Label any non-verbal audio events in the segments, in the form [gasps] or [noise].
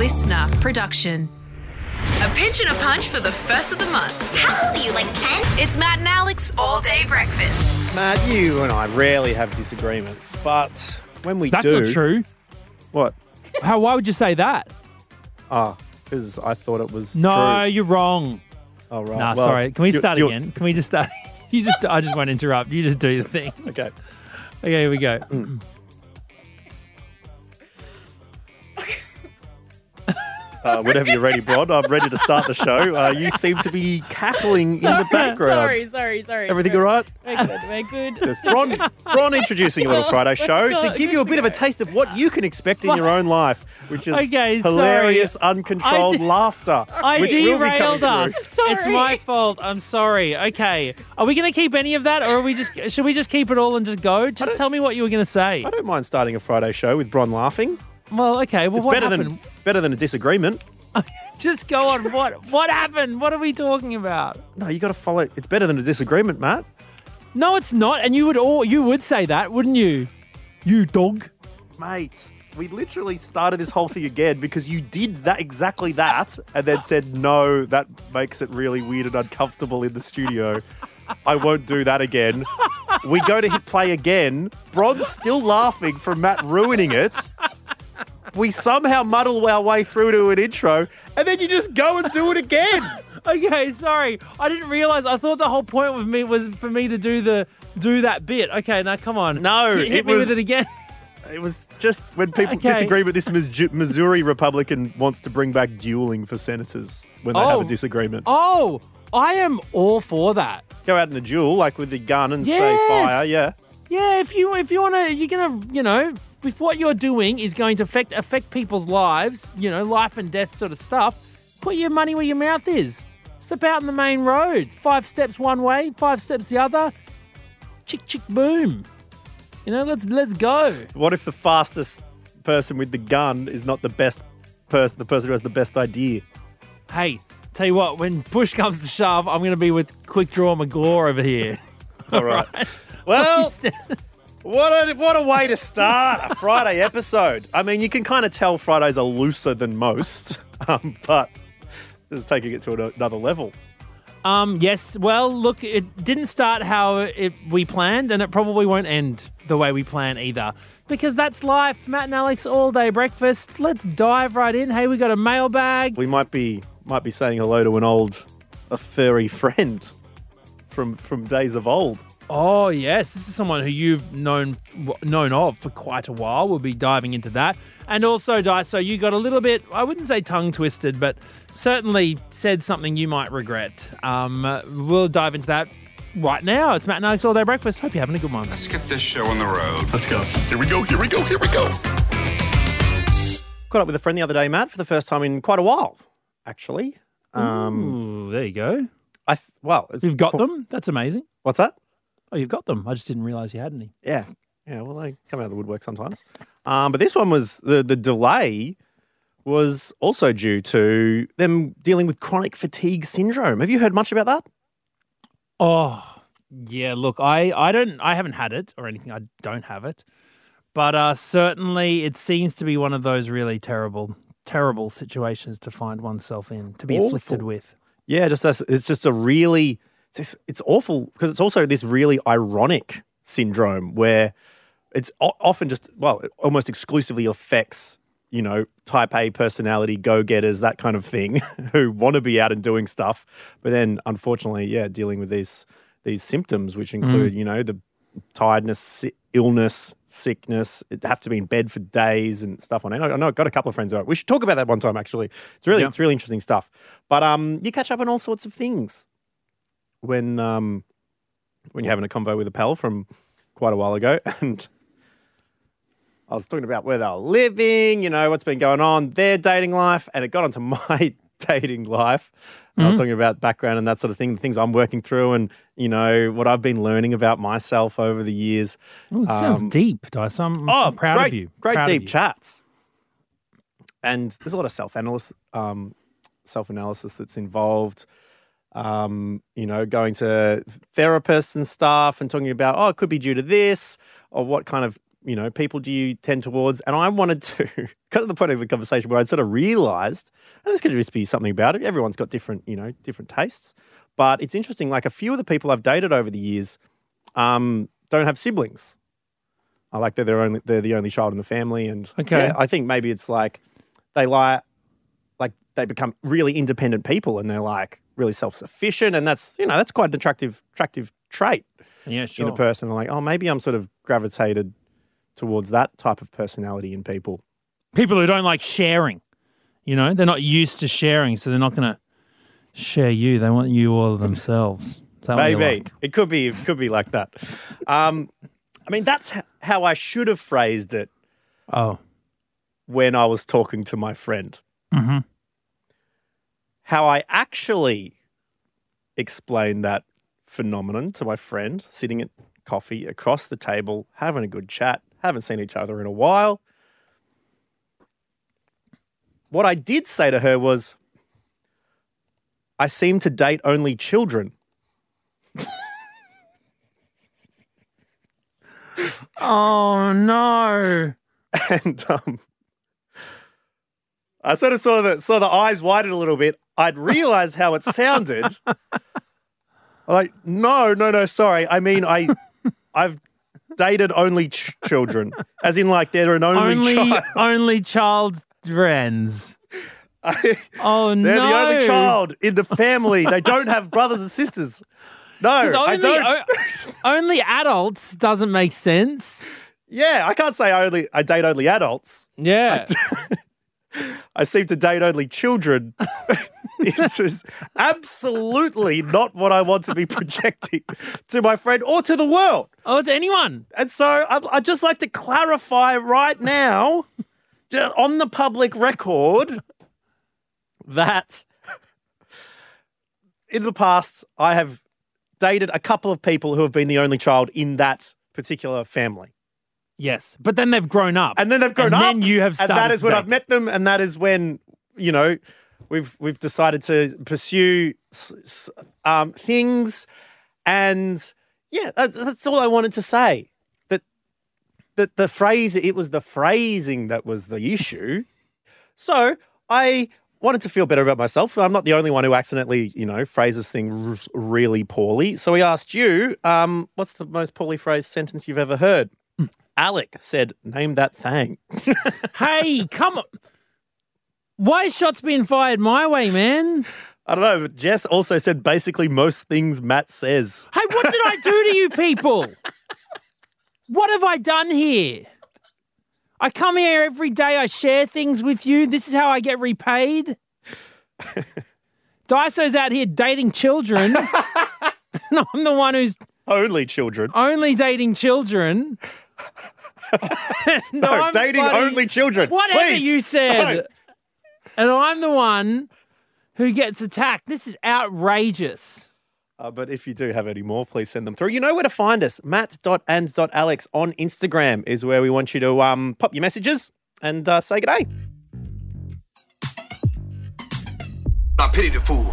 listener production. A pinch and a punch for the first of the month. How old are you, like 10? It's Matt and Alex all day breakfast. Matt, you and I rarely have disagreements, but when we That's do, not true. What? How? Why would you say that? Ah, because I thought it was No, true. you're wrong. Oh right. Nah, Well, sorry. Can we do- start do you- again? Can we just start? [laughs] you just. I just won't interrupt. You just do the thing. [laughs] Okay. Okay, here we go. Uh, whenever you're ready, Bron, I'm ready to start the show. Uh, you seem to be cackling in the background. Sorry, sorry, sorry. Everything all right? We're good, we're good. Yes. Ron, Ron introducing a little Friday show to give you a bit of a taste of what you can expect in your own life, which is Okay, sorry. hilarious, uncontrolled [laughs] I did- laughter. I which will be coming derailed through. us. It's my fault. I'm sorry. Okay. Are we going to keep any of that, or are we just? Should we just keep it all and just go? Just tell me what you were going to say. I don't mind starting a Friday show with Bron laughing. Well, okay. Well, It's what better happened? than better than a disagreement. [laughs] Just go on. What? What happened? What are we talking about? No, you got to follow. It's better than a disagreement, Matt. No, it's not. And you would all you would say that, wouldn't you? You dog. Mate, we literally started this whole thing again because you did that exactly that and then said, no, that makes it really weird and uncomfortable in the studio. I won't do that again. We go to hit play again. Bron's still laughing from Matt ruining it. We somehow muddle our way through to an intro, and then you just go and do it again. [laughs] Okay, sorry. I didn't realize. I thought the whole point with me was for me to do the do that bit. Okay, now come on. No, hit, hit it me was- with it again. [laughs] It was just when people Okay. disagree with this Missouri Republican wants to bring back dueling for senators when they have Oh. a disagreement. Oh, I am all for that. go out in a duel, like with the gun and say fire. Yeah. Yeah, if you if you want to, you're gonna, you know, if what you're doing is going to affect affect people's lives, you know, life and death sort of stuff, put your money where your mouth is. Step out on the main road. Five steps one way, five steps the other. Chick chick boom. You know, let's let's go. What if the fastest person with the gun is not the best person, the person who has the best idea? Hey, tell you what, when push comes to shove, I'm gonna be with Quick Draw McGraw over here. [laughs] All right. [laughs] Well, [laughs] what a, what a way to start a Friday episode. I mean, you can kind of tell Fridays are looser than most, [laughs] um, but this is taking it to another level. Um, yes. Well, look, it didn't start how it, we planned, and it probably won't end the way we plan either. Because that's life. Matt and Alex all day breakfast. Let's dive right in. Hey, we got a mailbag. We might be might be saying hello to an old, a furry friend from from days of old. Oh yes, this is someone who you've known known of for quite a while. We'll be diving into that, and also, Di. So you got a little bit. I wouldn't say tongue twisted, but certainly said something you might regret. Um, we'll dive into that right now. It's Matt and Alex all day breakfast. Hope you're having a good one. Let's get this show on the road. Let's go. Here we go. Here we go. Here we go. Caught up with a friend the other day, Matt, for the first time in quite a while, actually. Um, Ooh, there you go. I th- well, it's You've got qu- them. That's amazing. What's that? Oh, you've got them. I just didn't realize you had any. Yeah, yeah. Well, they come out of the woodwork sometimes. Um, but this one was the the delay was also due to them dealing with chronic fatigue syndrome. Have you heard much about that? Oh, yeah. Look, I, I don't, I haven't had it or anything. I don't have it, but uh, certainly it seems to be one of those really terrible, terrible situations to find oneself in, to be afflicted with. Yeah, just as, it's just a really it's, it's awful because it's also this really ironic syndrome where it's o- often just well, it almost exclusively affects you know type A personality go getters that kind of thing [laughs] who want to be out and doing stuff, but then unfortunately, yeah, dealing with these these symptoms which include you know the tiredness, si- illness, sickness. It have to be in bed for days and stuff on it. I know I've got a couple of friends who are. We should talk about that one time. Actually, it's really Yeah. it's really interesting stuff. But um, you catch up on all sorts of things when um when you're having a convo with a pal from quite a while ago, [laughs] and I was talking about where they're living, you know, what's been going on, their dating life, and it got onto [laughs] my dating life. And I was talking about background and that sort of thing, the things I'm working through, and you know what I've been learning about myself over the years. Oh, it sounds Um, deep, Dice. I'm, Oh, I'm proud great, of you. Great Proud deep you. chats. And there's a lot of self analysis, um, self analysis that's involved. Um, you know, going to therapists and stuff and talking about, oh, it could be due to this, or what kind of you know, people do you tend towards? And I wanted to [laughs] got to the point of the conversation where I sort of realized, and this could just be something about it. Everyone's got different, you know, different tastes. But it's interesting. Like a few of the people I've dated over the years um, don't have siblings. I like that they're only they're the only child in the family, and Okay. yeah, I think maybe it's like they like like they become really independent people, and they're like really self sufficient, and that's you know that's quite an attractive attractive trait Yeah, sure. in a person. I'm like, oh, maybe I'm sort of gravitated towards that type of personality in people. People who don't like sharing. You know, they're not used to sharing, so they're not going to share you. They want you all themselves. Is that what you Maybe like? it could be. It could be like that. Um, I mean, that's h- how I should have phrased it Oh. when I was talking to my friend. hmm How I actually explained that phenomenon to my friend, sitting at coffee across the table, having a good chat, haven't seen each other in a while. What I did say to her was, I seem to date only children. [laughs] Oh, no. [laughs] and um, I sort of saw the saw the eyes widen a little bit. I'd realized how it sounded. [laughs] Like, no, no, no, sorry. I mean, I, I've dated only ch- children, as in like they're an only, Only, child. [laughs] only child friends. I- Oh, they're no. the only child in the family. They don't have brothers and sisters. No, [laughs] 'Cause I only, don't. o- only adults doesn't make sense. yeah, I can't say I only I date only adults. Yeah. I seem to date only children. [laughs] this is absolutely not what I want to be projecting to my friend or to the world. oh, to anyone. And so I'd, I'd just like to clarify right now, on the public record, that in the past I have dated a couple of people who have been the only child in that particular family. Yes. But then they've grown up. and then they've grown And up. then you have and that started is when. I've met them, and that is when you know we've we've decided to pursue um, things, and yeah, that's, that's all I wanted to say. That that the phrase it was the phrasing that was the issue. [laughs] So I wanted to feel better about myself. I'm not the only one who accidentally, you know, phrases things really poorly. So we asked you, um, what's the most poorly phrased sentence you've ever heard? Alec said, "Name that thing." [laughs] hey, come on. Why is shots being fired my way, man? I don't know. But Jess also said basically most things Matt says. Hey, what did I do to you [laughs] people? What have I done here? I come here every day, I share things with you. This is how I get repaid. [laughs] Daiso's out here dating children. and I'm the one who's Only children. only dating children. And [laughs] No, dating bloody- only children. Whatever Please, you said. stop. And I'm the one who gets attacked. This is outrageous. Uh, but if you do have any more, please send them through. You know where to find us. Matt.ands.alex on Instagram is where we want you to um, pop your messages and uh, say good day. I pity the fool.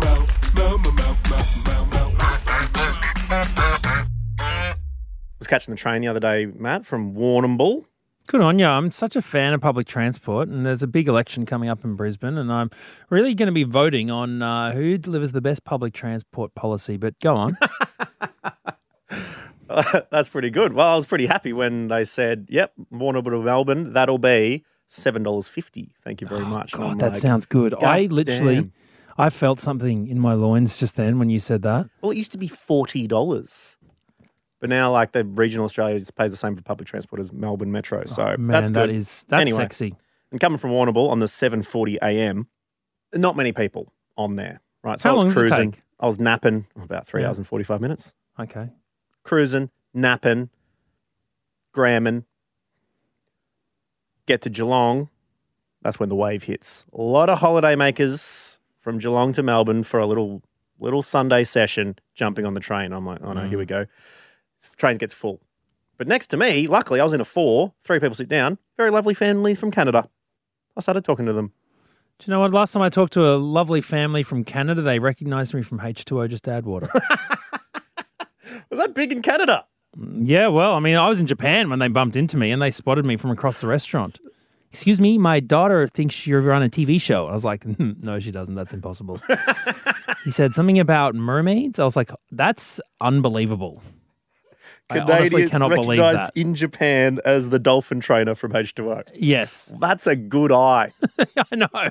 Was catching the train the other day, Matt, from Warrnambool. Good on you. I'm such a fan of public transport, and there's a big election coming up in Brisbane, and I'm really going to be voting on uh, who delivers the best public transport policy. But go on. [laughs] [laughs] That's pretty good. Well, I was pretty happy when they said, yep, Warrnambool to Melbourne, that'll be $7.50. Thank you very much. Oh, God, that like, sounds good. I literally, damn. I felt something in my loins just then when you said that. Well, it used to be $40. But now, like, the regional Australia just pays the same for public transport as Melbourne Metro. Oh, so Oh, Man, that's good. is that's Anyway. sexy. And coming from Warrnambool on the 7:40 a.m., not many people on there, right? So How I was cruising. I was napping about three Yeah. hours and 45 minutes. Okay. Cruising, napping, gramming. Get to Geelong. That's when the wave hits. A lot of holiday makers from Geelong to Melbourne for a little little Sunday session, jumping on the train. I'm like, oh no, here we mm. go. This train gets full. But next to me, luckily, I was in a four. Three people sit down. Very lovely family from Canada. I started talking to them. Do you know what? Last time I talked to a lovely family from Canada, they recognized me from H2O Just Add Water. [laughs] [laughs] Was that big in Canada? Yeah, well, I mean, I was in Japan when they bumped into me and they spotted me from across the restaurant. Excuse me, my daughter thinks you're on a TV show. I was like, "Hmm, no, she doesn't. That's impossible. [laughs] he said something about mermaids. I was like, that's unbelievable. I honestly cannot believe that. in Japan as the dolphin trainer from H2O. Yes, That's a good eye. [laughs] I know.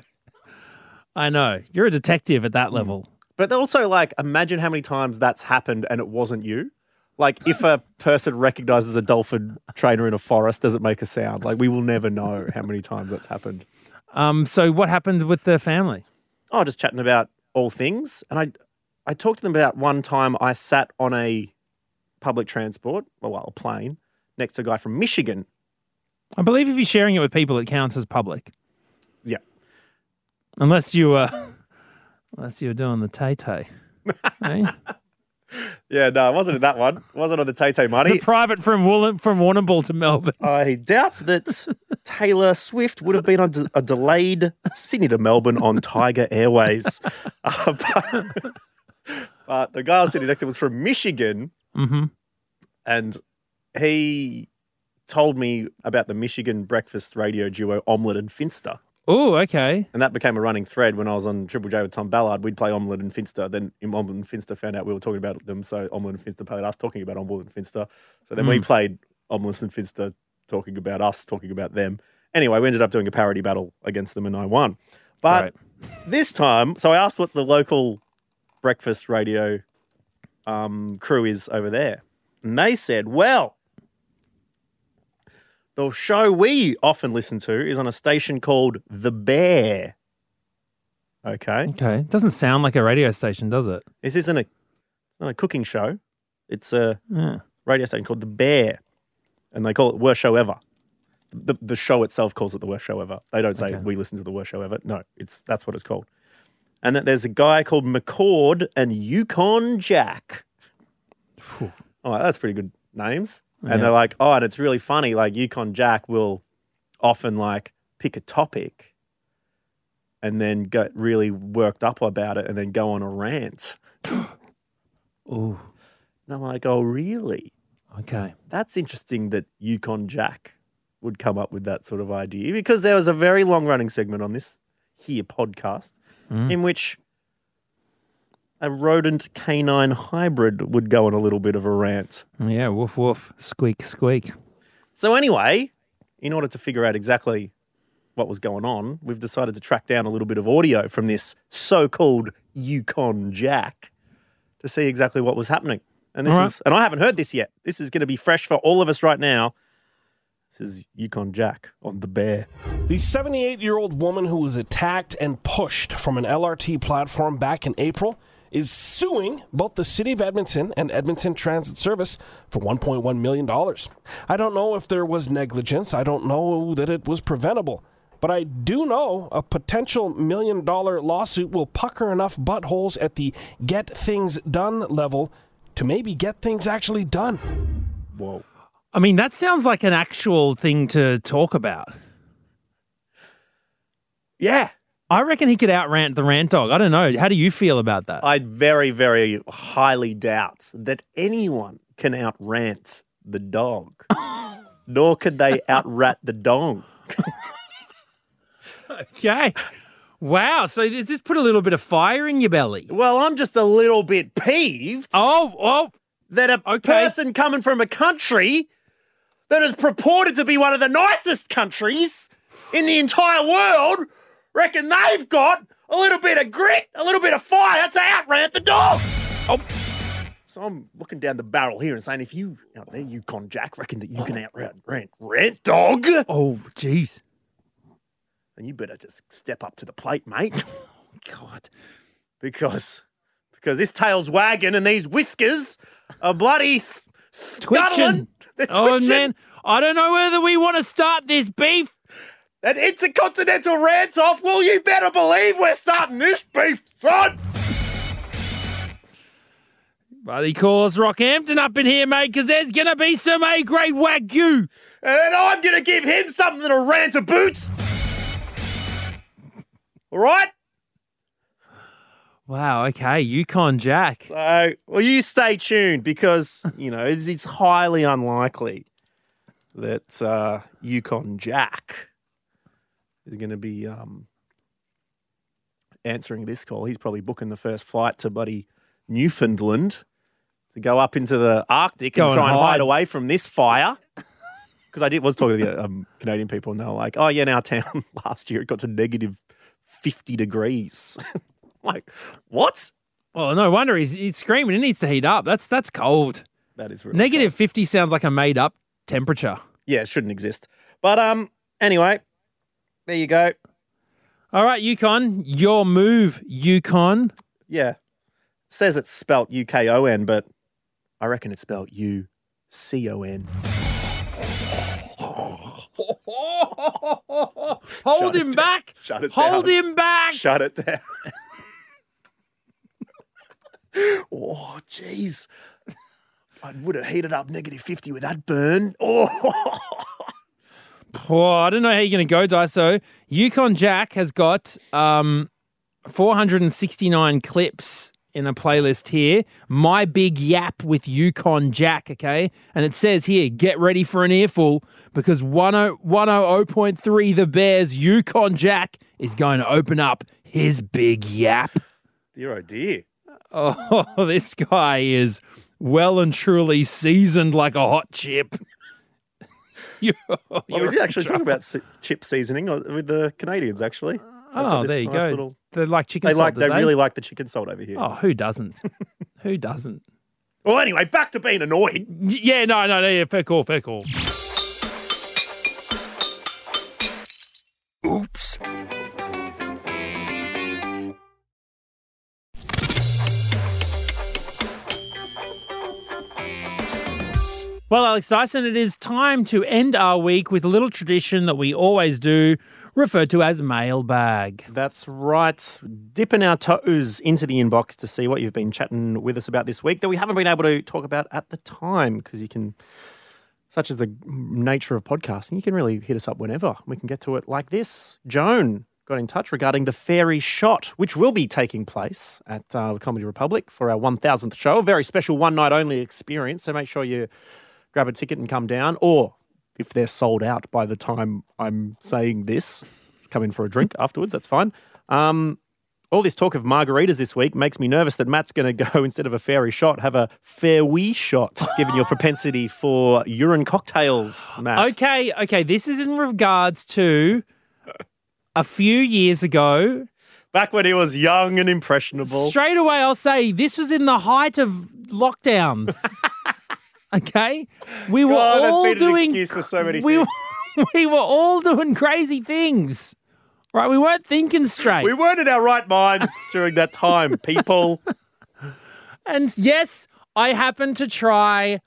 I know. You're a detective at Hmm. that level. But also, like, imagine how many times that's happened and it wasn't you. Like, if a person recognizes a dolphin trainer in a forest, does it make a sound? Like, we will never know how many times that's happened. Um, so what happened with the family? Oh, just chatting about all things. And I, I talked to them about one time I sat on a public transport, well, well, a plane, next to a guy from Michigan. I believe if you're sharing it with people, it counts as public. Yeah. Unless you uh [laughs] unless you're doing the tay tay. [laughs] eh? Yeah, no, it wasn't in that one. It wasn't on the Tay Tay The money. private from Wollum, from Warrnambool to Melbourne. I doubt that [laughs] Taylor Swift would have been on a delayed Sydney to Melbourne on Tiger Airways. Uh, but, but the guy I was sitting next to was from Michigan, Mm-hmm. and he told me about the Michigan breakfast radio duo Omelette and Finster. Oh, okay. And that became a running thread when I was on Triple J with Tom Ballard. We'd play Omelette and Finster. Then Omelette and Finster found out we were talking about them. So Omelette and Finster played us talking about Omelette and Finster. So then we played Omelette and Finster talking about us, talking about them. Anyway, we ended up doing a parody battle against them and I won. But Right. this time, so I asked what the local breakfast radio um, crew is over there. And they said, well, the show we often listen to is on a station called The Bear. Okay. Okay. Doesn't sound like a radio station, does it? This isn't a it's not a cooking show. It's a Yeah. radio station called The Bear. And they call it worst show ever. The the show itself calls it the worst show ever. They don't say Okay. we listen to the worst show ever. No, it's that's what it's called. And that there's a guy called McCord and Yukon Jack. Phew. Oh, that's pretty good names. And Yeah. they're like, oh, and it's really funny. Like Yukon Jack will often like pick a topic and then get really worked up about it and then go on a rant. [gasps] Ooh. And I'm like, oh, really? Okay. That's interesting that Yukon Jack would come up with that sort of idea because there was a very long running segment on this here podcast Mm. in which a rodent canine hybrid would go on a little bit of a rant. Yeah. Woof woof. Squeak squeak. So, anyway, in order to figure out exactly what was going on, we've decided to track down a little bit of audio from this so called Yukon Jack to see exactly what was happening. And this right. is, and I haven't heard this yet. This is going to be fresh for all of us right now. This is Yukon Jack on the bear. The 78 year old woman who was attacked and pushed from an LRT platform back in April is suing both the City of Edmonton and Edmonton Transit Service for $1.1 million. I don't know if there was negligence, I don't know that it was preventable. But I do know a potential million dollar lawsuit will pucker enough buttholes at the get things done level to maybe get things actually done. Whoa. I mean, that sounds like an actual thing to talk about. Yeah. I reckon he could outrant the rant dog. I don't know. How do you feel about that? I very, very highly doubt that anyone can outrant the dog, [laughs] nor could they outrat the dong. [laughs] Okay. Wow. So does this put a little bit of fire in your belly? Well, I'm just a little bit peeved Oh, oh. that a Okay. person coming from a country that is purported to be one of the nicest countries in the entire world reckon they've got a little bit of grit, a little bit of fire to outrant the dog. Oh. So I'm looking down the barrel here and saying, if you out there, Yukon Jack, reckon that you can outrant rant, rant dog, Oh, jeez. then you better just step up to the plate, mate. [laughs] God. because because this tail's wagging and these whiskers are bloody scuttling. Twitching. Oh, man. I don't know whether we want to start this beef. An intercontinental rant off. Well, you better believe we're starting this beef, son. Buddy, call us Rockhampton up in here, mate, because there's going to be some eh, A grade wagyu. And I'm gonna give him something to rant about. All right? Wow. Okay. Yukon Jack. So, well, you stay tuned because you know it's, it's highly unlikely that uh, Yukon Jack is going to be um, answering this call. He's probably booking the first flight to buddy Newfoundland to go up into the Arctic Go and try and hide hide. away from this fire. Because I did was talking to the um, Canadian people, and they were like, "Oh yeah, in our town [laughs] last year it got to negative fifty degrees." [laughs] like, what? Well, no wonder he's, he's screaming. It needs to heat up. That's that's cold. That is really Negative 50 sounds like a made up temperature. Yeah, it shouldn't exist. But um, anyway, there you go. All right, Yukon, your move, Yukon. Yeah, says it's spelt U K O N, but I reckon it's spelt U C O N. [laughs] Hold Shut him down. back. Shut it Hold down. him back. Shut it down. [laughs] [laughs] oh, jeez. I would have heated up negative 50 with that burn. [laughs] Oh, Oh, I don't know how you're going to go, Daiso. Yukon Jack has got um, 469 clips in a playlist here. My Big Yap with Yukon Jack, okay? And it says here, get ready for an earful because 10 100.3 The Bears Yukon Jack is going to open up his big yap. dear, oh, dear. Oh, [laughs] this guy is well and truly seasoned like a hot chip. [laughs] You- Well, we you're did in actually talk about chip seasoning uh, with the Canadians, actually. Oh, there you nice go. little- They like chicken they salt, like, do they really like the chicken salt over here. Oh, who doesn't? [laughs] who doesn't? Well, anyway, back to being annoyed. Yeah, no, no, no, yeah, fair call, fair call. Well, Alex Dyson, it is time to end our week with a little tradition that we always do, referred to as mailbag. That's right. Dipping our toes into the inbox to see what you've been chatting with us about this week that we haven't been able to talk about at the time because you can, such as the nature of podcasting, you can really hit us up whenever. We can get to it like this. Joan got in touch regarding the Fairy Shot, which will be taking place at uh, Comedy Republic for our 1000th show. A very special one night only experience. So make sure you grab a ticket and come down, or if they're sold out by the time I'm saying this, come in for a drink afterwards. That's fine. Um, all this talk of margaritas this week makes me nervous that Matt's going to go [laughs] instead of a fairy shot, have a fair wee shot, given your propensity for urine cocktails, Matt. Okay, okay, this is in regards to a few years ago. Back when he was young and impressionable. Straight away, I'll say this was in the height of lockdowns. [laughs] okay, we were God, all doing. excuse for so many we things. were, [laughs] we were all doing crazy things, right? We weren't thinking straight. We weren't in our right minds [laughs] during that time, people. And yes, I happened to try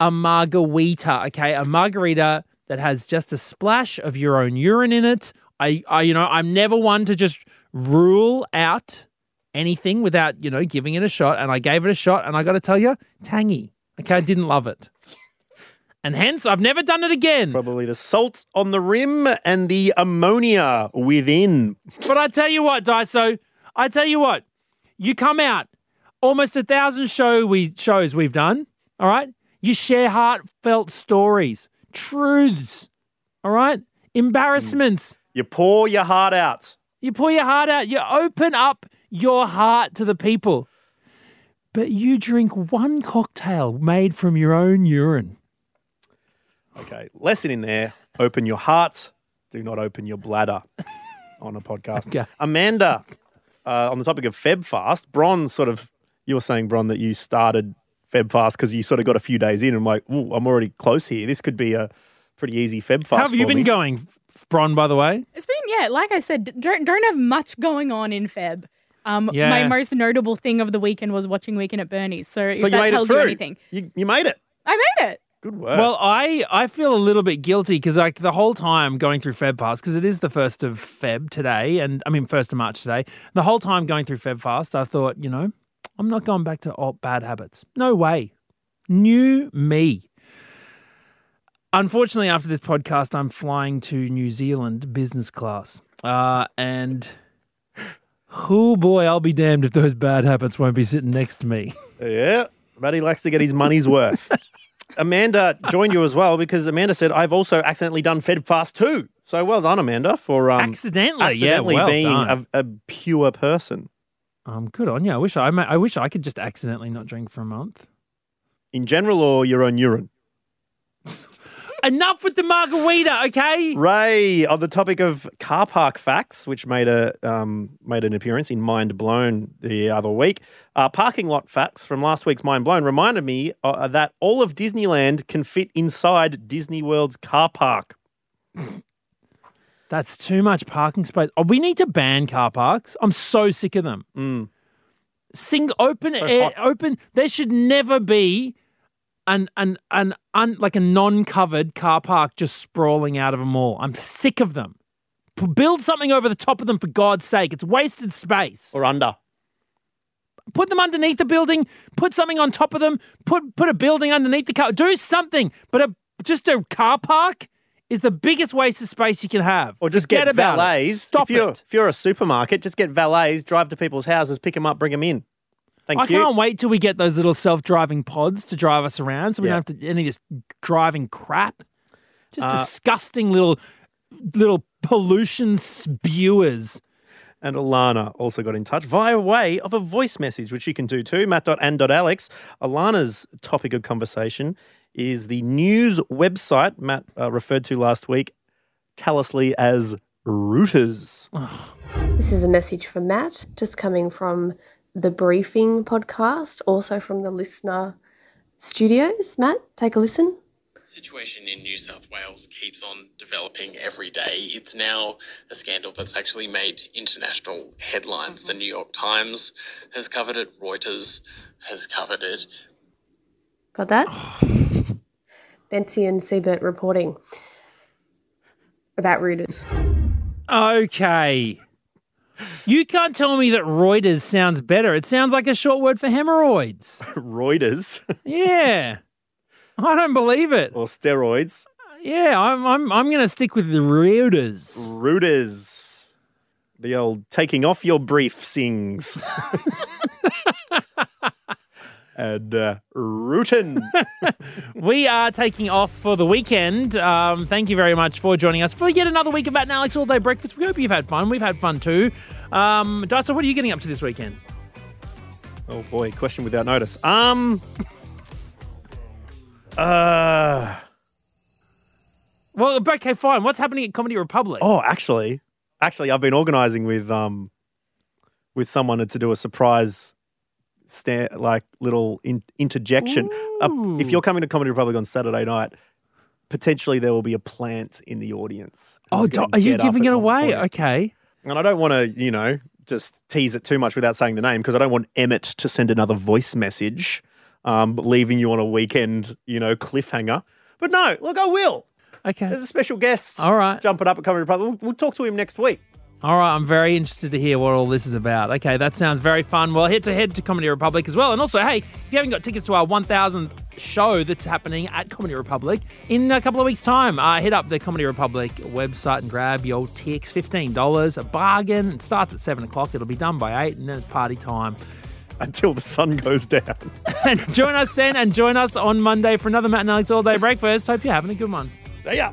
a margarita, okay? A margarita that has just a splash of your own urine in it. I, I you know, I'm never one to just rule out anything without, you know, giving it a shot. And I gave it a shot, and I got to tell you, tangy. Okay, I didn't love it. And hence, I've never done it again. Probably the salt on the rim and the ammonia within. But I tell you what, Daiso, I tell you what, you come out almost a thousand show we shows we've done. All right, you share heartfelt stories, truths. All right, embarrassments. Mm. You pour your heart out. You pour your heart out. You open up your heart to the people. But you drink one cocktail made from your own urine. Okay, lesson in there. Open your heart. Do not open your bladder on a podcast. Okay. Amanda, uh, on the topic of Feb fast, Bron sort of, you were saying, Bron, that you started Feb fast because you sort of got a few days in and like, ooh, I'm already close here. This could be a pretty easy Feb fast. How have you been me. going, Bron, by the way? It's been yeah, like I said, don't don't have much going on in Feb. Um, Yeah. my most notable thing of the weekend was watching Weekend at Bernie's. So, if So you that tells you anything, You, you made it. I made it. Good work. Well, I I feel a little bit guilty because like the whole time going through Feb Fast because it is the first of Feb today, and I mean first of March today. The whole time going through Feb Fast, I thought, you know, I'm not going back to old bad habits. No way. New me. Unfortunately, after this podcast, I'm flying to New Zealand business class, uh, and Oh boy, I'll be damned if those bad habits won't be sitting next to me. Yeah, but he likes to get his money's worth. [laughs] Amanda joined you as well because Amanda said, I've also accidentally done Feb Fast too. So well done, Amanda, for um, Accidentally, yeah, well being a, a pure person. Um, good on you. I wish I, I wish I could just accidentally not drink for a month. In general or your own urine? Enough with the margarita, okay? Ray, on the topic of car park facts, which made a um, made an appearance in Mind Blown the other week, uh, parking lot facts from last week's Mind Blown reminded me uh, that all of Disneyland can fit inside Disney World's car park. That's too much parking space. Oh, we need to ban car parks. I'm so sick of them. Mm. Sing open So air, hot. open. There should never be an an an un, like a non-covered car park just sprawling out of a mall. I'm sick of them. P- Build something over the top of them for God's sake. It's wasted space. Or under. Put them underneath the building. Put something on top of them. Put put a building underneath the car. Do something. But a, just a car park is the biggest waste of space you can have. Or just Forget get about it. valets. Stop if you're, it. If you're a supermarket, just get valets, drive to people's houses, pick them up, bring them in. Thank I you. can't wait till we get those little self-driving pods to drive us around, so we Yeah. don't have to any of this driving crap. Just Uh, disgusting little little pollution spewers. And Alana also got in touch via way of a voice message, which you can do too. Matt.and.alex. Alana's topic of conversation is the news website Matt uh, referred to last week callously as Rooters. This is a message from Matt, just coming from the Briefing podcast, also from the Listener Studios. Matt, take a listen. situation in New South Wales keeps on developing every day. It's now a scandal that's actually made international headlines. The mm-hmm. New York Times has covered it, Reuters has covered it. Got that? [sighs] Betsy and Siebert reporting about Reuters. Okay. You can't tell me that Reuters sounds better. It sounds like a short word for hemorrhoids. [laughs] Reuters Yeah. I don't believe it. or steroids. Yeah, I'm I'm I'm gonna stick with the Reuters. Rooters. The old taking off your brief sings. [laughs] and uh, rootin'. [laughs] We are taking off for the weekend. Um, thank you very much for joining us for yet another week of Matt and Alex All Day Breakfast. We hope you've had fun. We've had fun too. Um, Dyson, what are you getting up to this weekend? Oh boy, question without notice. Um. Uh. Well, okay, fine. What's happening at Comedy Republic? Oh, actually, actually, I've been organising with um, with someone to do a surprise, stand like little in- interjection. Uh, if you're coming to Comedy Republic on Saturday night, potentially there will be a plant in the audience. Oh, do- are you giving it away? Okay. And I don't want to, you know, just tease it too much without saying the name because I don't want Emmett to send another voice message, um, leaving you on a weekend, you know, cliffhanger. But no, look, I will. Okay. There's a special guest. All right. Jumping up at Comedy Republic. We'll, we'll talk to him next week. All right, I'm very interested to hear what all this is about. Okay, that sounds very fun. Well, head to head to Comedy Republic as well. And also, hey, if you haven't got tickets to our 1000th show that's happening at Comedy Republic in a couple of weeks' time, uh, hit up the Comedy Republic website and grab your tickets. $15, a bargain. It starts at 7 o'clock. It'll be done by 8, and then it's party time. [laughs] Until the sun goes down. [laughs] and join us then, and join us on Monday for another Matt and Alex All Day Breakfast. Hope you're having a good one. See ya.